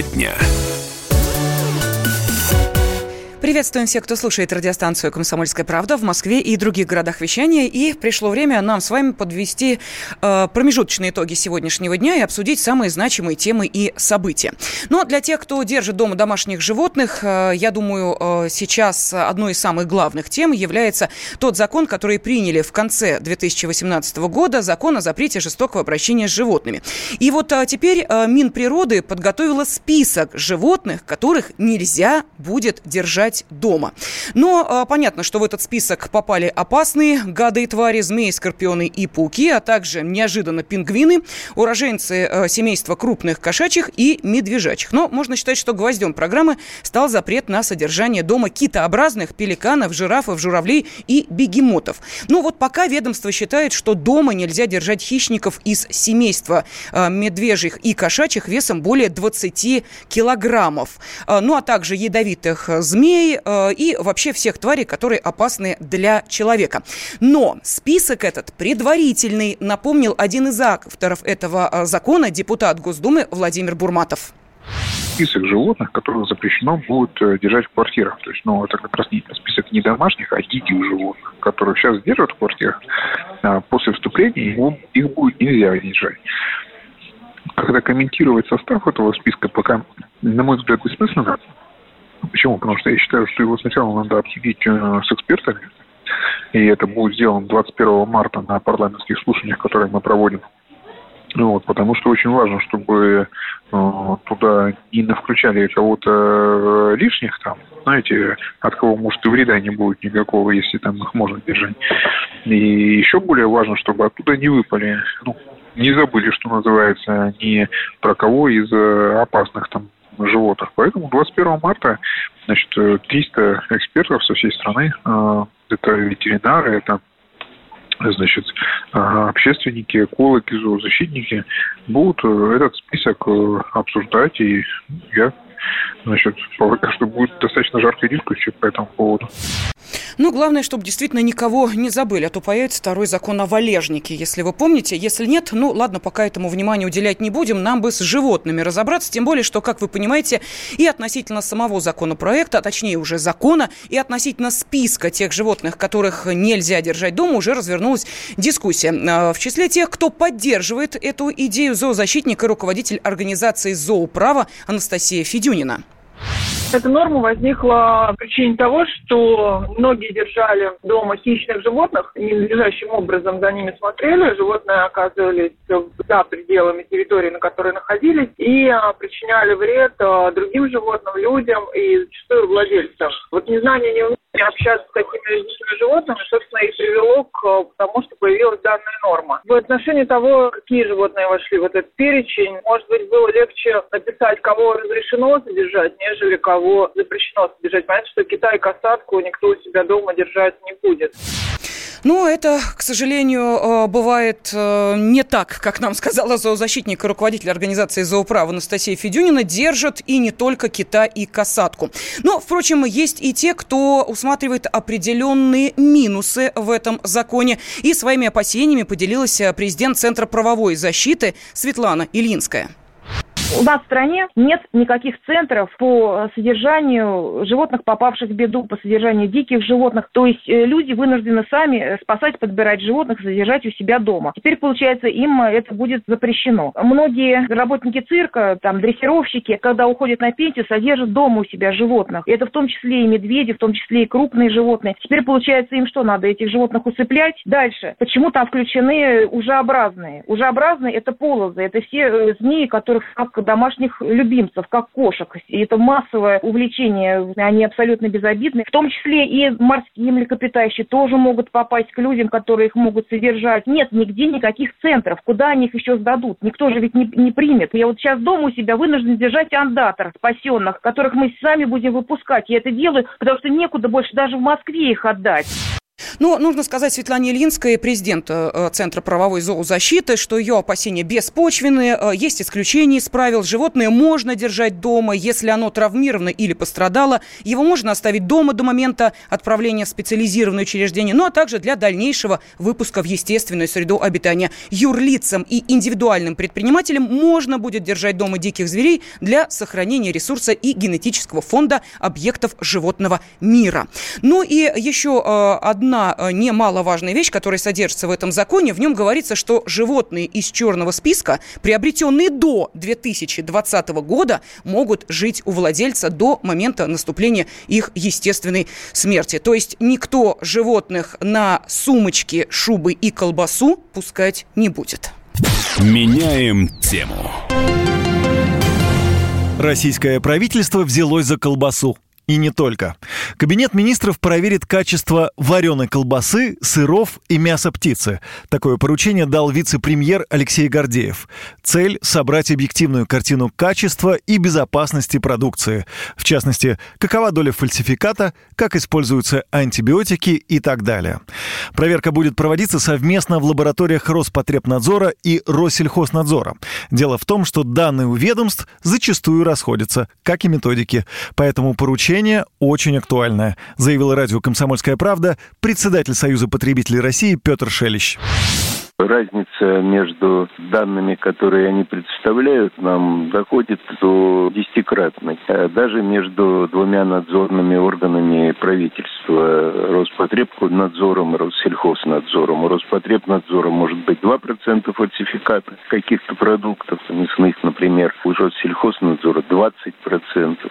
Тема дня. Приветствуем всех, кто слушает радиостанцию «Комсомольская правда» в Москве и других городах вещания. И пришло время нам с вами подвести э, промежуточные итоги сегодняшнего дня и обсудить самые значимые темы и события. Но для тех, кто держит дома домашних животных, э, я думаю, э, сейчас одной из самых главных тем является тот закон, который приняли в конце 2018 года, закон о запрете жестокого обращения с животными. И вот э, теперь э, Минприроды подготовила список животных, которых нельзя будет держать держать дома. Но а, понятно, что в этот список попали опасные гады и твари, змеи, скорпионы и пауки, а также неожиданно пингвины, уроженцы а, семейства крупных кошачьих и медвежачих. Но можно считать, что гвоздем программы стал запрет на содержание дома китообразных, пеликанов, жирафов, журавлей и бегемотов. Но вот пока ведомство считает, что дома нельзя держать хищников из семейства а, медвежьих и кошачьих весом более 20 килограммов. А, ну а также ядовитых змей, э, и вообще всех тварей, которые опасны для человека. Но список этот предварительный, напомнил один из авторов этого э, закона, депутат Госдумы Владимир Бурматов список животных, которых запрещено будет э, держать в квартирах. То есть, ну, это как раз не список не домашних, а диких животных, которых сейчас держат в квартирах. А после вступления его, их будет нельзя держать. Когда комментировать состав этого списка, пока, на мой взгляд, бессмысленно, Почему? Потому что я считаю, что его сначала надо обсудить э, с экспертами, и это будет сделано 21 марта на парламентских слушаниях, которые мы проводим. Вот, потому что очень важно, чтобы э, туда не включали кого-то э, лишних там, знаете, от кого, может, и вреда не будет никакого, если там их можно держать. И еще более важно, чтобы оттуда не выпали, ну, не забыли, что называется, ни про кого из э, опасных там животных. Поэтому 21 марта значит, 300 экспертов со всей страны, э, это ветеринары, это значит, э, общественники, экологи, зоозащитники будут э, этот список обсуждать, и я значит, полагаю, что будет достаточно жаркая дискуссия по этому поводу. Ну, главное, чтобы действительно никого не забыли, а то появится второй закон о валежнике, если вы помните. Если нет, ну, ладно, пока этому внимания уделять не будем, нам бы с животными разобраться, тем более, что, как вы понимаете, и относительно самого законопроекта, а точнее уже закона, и относительно списка тех животных, которых нельзя держать дома, уже развернулась дискуссия. А, в числе тех, кто поддерживает эту идею, зоозащитник и руководитель организации «Зооправа» Анастасия Федюнина. Эта норма возникла по причине того, что многие держали дома хищных животных, ненадлежащим образом за ними смотрели, животные оказывались за пределами территории, на которой находились, и а, причиняли вред а, другим животным, людям и зачастую владельцам. Вот незнание, неумение общаться с такими дикими животными, собственно, и привело к тому, что появилась данная норма. В отношении того, какие животные вошли в этот перечень, может быть, было легче написать, кого разрешено содержать, нежели кого запрещено содержать. Понятно, что Китай касатку никто у себя дома держать не будет. Но это, к сожалению, э, бывает э, не так, как нам сказала зоозащитник и руководитель организации «Зооправа» Анастасия Федюнина, держат и не только кита и касатку. Но, впрочем, есть и те, кто усматривает определенные минусы в этом законе. И своими опасениями поделилась э, президент Центра правовой защиты Светлана Ильинская. У нас в стране нет никаких центров по содержанию животных, попавших в беду, по содержанию диких животных. То есть э, люди вынуждены сами спасать, подбирать животных, содержать у себя дома. Теперь, получается, им это будет запрещено. Многие работники цирка, там, дрессировщики, когда уходят на пенсию, содержат дома у себя животных. Это в том числе и медведи, в том числе и крупные животные. Теперь, получается, им что, надо этих животных усыплять? Дальше. Почему там включены ужеобразные? Ужеобразные – это полозы, это все э, змеи, которых как домашних любимцев, как кошек. И это массовое увлечение, они абсолютно безобидны. В том числе и морские млекопитающие тоже могут попасть к людям, которые их могут содержать. Нет нигде никаких центров, куда они их еще сдадут. Никто же ведь не, не примет. Я вот сейчас дома у себя вынужден держать андатор спасенных, которых мы сами будем выпускать. Я это делаю, потому что некуда больше даже в Москве их отдать. Ну, нужно сказать Светлане Ильинской, президент э, Центра правовой зоозащиты, что ее опасения беспочвенные. Э, есть исключения из правил. Животное можно держать дома, если оно травмировано или пострадало. Его можно оставить дома до момента отправления в специализированное учреждение, ну а также для дальнейшего выпуска в естественную среду обитания. Юрлицам и индивидуальным предпринимателям можно будет держать дома диких зверей для сохранения ресурса и генетического фонда объектов животного мира. Ну и еще э, одна э, немаловажная вещь, которая содержится в этом законе. В нем говорится, что животные из черного списка, приобретенные до 2020 года, могут жить у владельца до момента наступления их естественной смерти. То есть никто животных на сумочки, шубы и колбасу пускать не будет. Меняем тему. Российское правительство взялось за колбасу. И не только. Кабинет министров проверит качество вареной колбасы, сыров и мяса птицы. Такое поручение дал вице-премьер Алексей Гордеев. Цель – собрать объективную картину качества и безопасности продукции. В частности, какова доля фальсификата, как используются антибиотики и так далее. Проверка будет проводиться совместно в лабораториях Роспотребнадзора и Россельхознадзора. Дело в том, что данные у ведомств зачастую расходятся, как и методики. Поэтому поручение Решение очень актуальное, заявил радио «Комсомольская правда» председатель Союза потребителей России Петр Шелищ. Разница между данными, которые они представляют, нам доходит до десятикратной. А даже между двумя надзорными органами правительства, Роспотребнадзором и Россельхознадзором. У Роспотребнадзора может быть 2% фальсификата каких-то продуктов мясных, например, у Россельхознадзора 20%.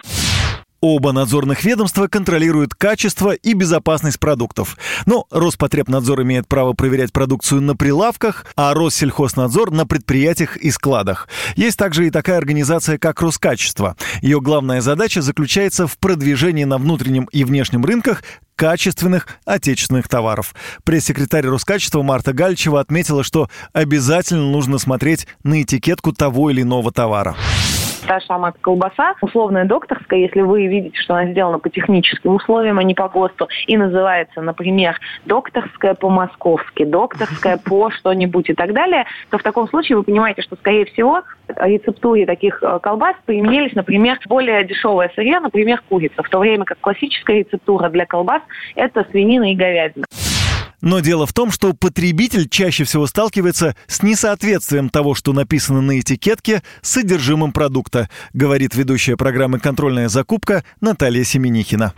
Оба надзорных ведомства контролируют качество и безопасность продуктов. Но Роспотребнадзор имеет право проверять продукцию на прилавках, а Россельхознадзор на предприятиях и складах. Есть также и такая организация, как Роскачество. Ее главная задача заключается в продвижении на внутреннем и внешнем рынках качественных отечественных товаров. Пресс-секретарь Роскачества Марта Гальчева отметила, что обязательно нужно смотреть на этикетку того или иного товара та же самая колбаса, условная докторская, если вы видите, что она сделана по техническим условиям, а не по ГОСТу, и называется, например, докторская по-московски, докторская по что-нибудь и так далее, то в таком случае вы понимаете, что, скорее всего, рецептуре таких э, колбас применились, например, более дешевое сырье, например, курица, в то время как классическая рецептура для колбас – это свинина и говядина. Но дело в том, что потребитель чаще всего сталкивается с несоответствием того, что написано на этикетке, с содержимым продукта, говорит ведущая программы «Контрольная закупка» Наталья Семенихина.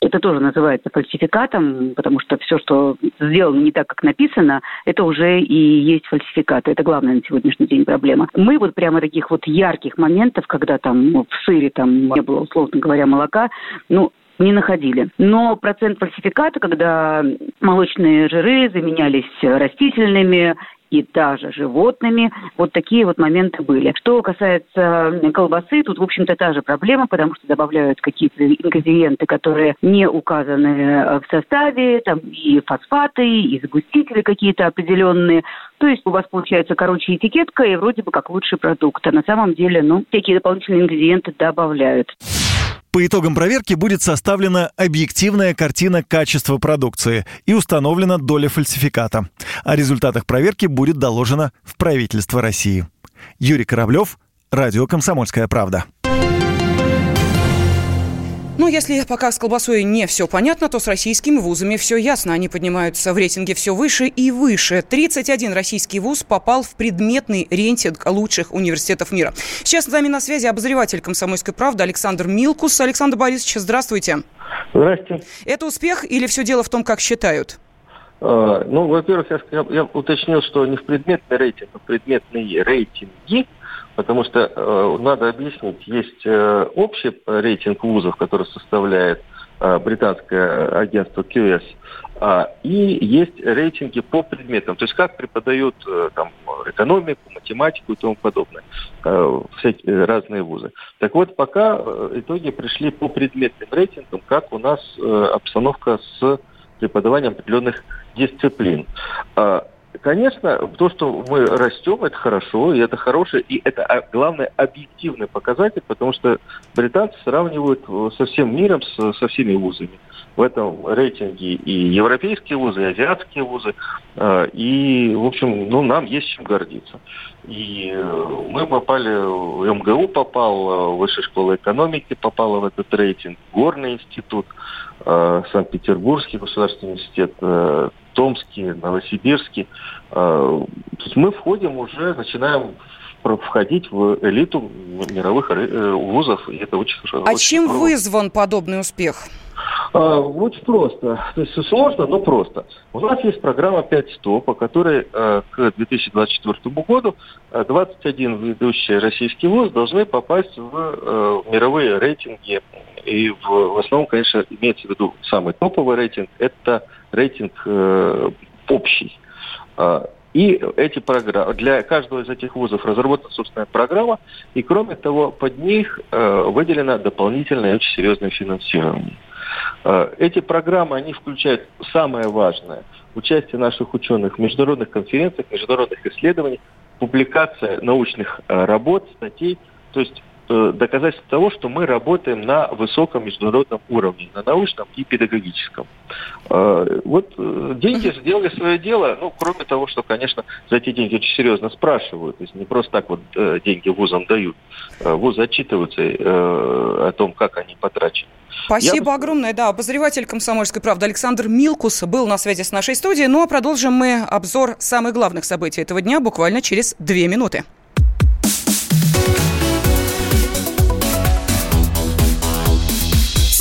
Это тоже называется фальсификатом, потому что все, что сделано не так, как написано, это уже и есть фальсификат. Это главная на сегодняшний день проблема. Мы вот прямо таких вот ярких моментов, когда там ну, в сыре там не было, условно говоря, молока, ну, не находили. Но процент фальсификата, когда молочные жиры заменялись растительными и даже животными. Вот такие вот моменты были. Что касается колбасы, тут, в общем-то, та же проблема, потому что добавляют какие-то ингредиенты, которые не указаны в составе, там и фосфаты, и загустители какие-то определенные. То есть у вас получается короче этикетка и вроде бы как лучший продукт. А на самом деле, ну, всякие дополнительные ингредиенты добавляют. По итогам проверки будет составлена объективная картина качества продукции и установлена доля фальсификата. О результатах проверки будет доложено в правительство России. Юрий Кораблев, Радио «Комсомольская правда». Ну, если пока с колбасой не все понятно, то с российскими вузами все ясно. Они поднимаются в рейтинге все выше и выше. 31 российский вуз попал в предметный рейтинг лучших университетов мира. Сейчас с нами на связи обозреватель «Комсомольской правды» Александр Милкус. Александр Борисович, здравствуйте. Здравствуйте. Это успех или все дело в том, как считают? А, ну, во-первых, я, я, я уточнил, что не в предметный рейтинг, а в предметные рейтинги – потому что э, надо объяснить, есть э, общий рейтинг вузов, который составляет э, британское агентство QS, э, и есть рейтинги по предметам, то есть как преподают там, экономику, математику и тому подобное, э, всякие разные вузы. Так вот, пока итоги пришли по предметным рейтингам, как у нас обстановка с преподаванием определенных дисциплин. Э, конечно, то, что мы растем, это хорошо, и это хорошее, и это, а, главное, объективный показатель, потому что британцы сравнивают э, со всем миром, со всеми вузами. В этом рейтинге и европейские вузы, и азиатские вузы. Э, и, в общем, ну, нам есть чем гордиться. И э, мы попали, МГУ попал, Высшая школа экономики попала в этот рейтинг, Горный институт, Санкт-Петербургский государственный университет, Томске, Новосибирске. А, то есть мы входим уже, начинаем входить в элиту мировых э, вузов, и это очень хорошо. А очень чем здорово. вызван подобный успех? А, очень просто. То есть сложно, но просто. У нас есть программа 500, по которой а, к 2024 году 21 ведущий российский вуз должны попасть в, в мировые рейтинги. И в, основном, конечно, имеется в виду самый топовый рейтинг. Это рейтинг э, общий. А, и эти программы, для каждого из этих вузов разработана собственная программа, и кроме того, под них э, выделено дополнительное очень серьезное финансирование. Э, эти программы, они включают самое важное – участие наших ученых в международных конференциях, международных исследованиях, публикация научных э, работ, статей. То есть доказательство того, что мы работаем на высоком международном уровне, на научном и педагогическом. Э, вот э, деньги сделали свое дело, ну, кроме того, что, конечно, за эти деньги очень серьезно спрашивают, то есть не просто так вот деньги вузам дают, вузы отчитываются о том, как они потрачены. Спасибо Я... огромное. Да, обозреватель «Комсомольской правды» Александр Милкус был на связи с нашей студией. Ну а продолжим мы обзор самых главных событий этого дня буквально через две минуты.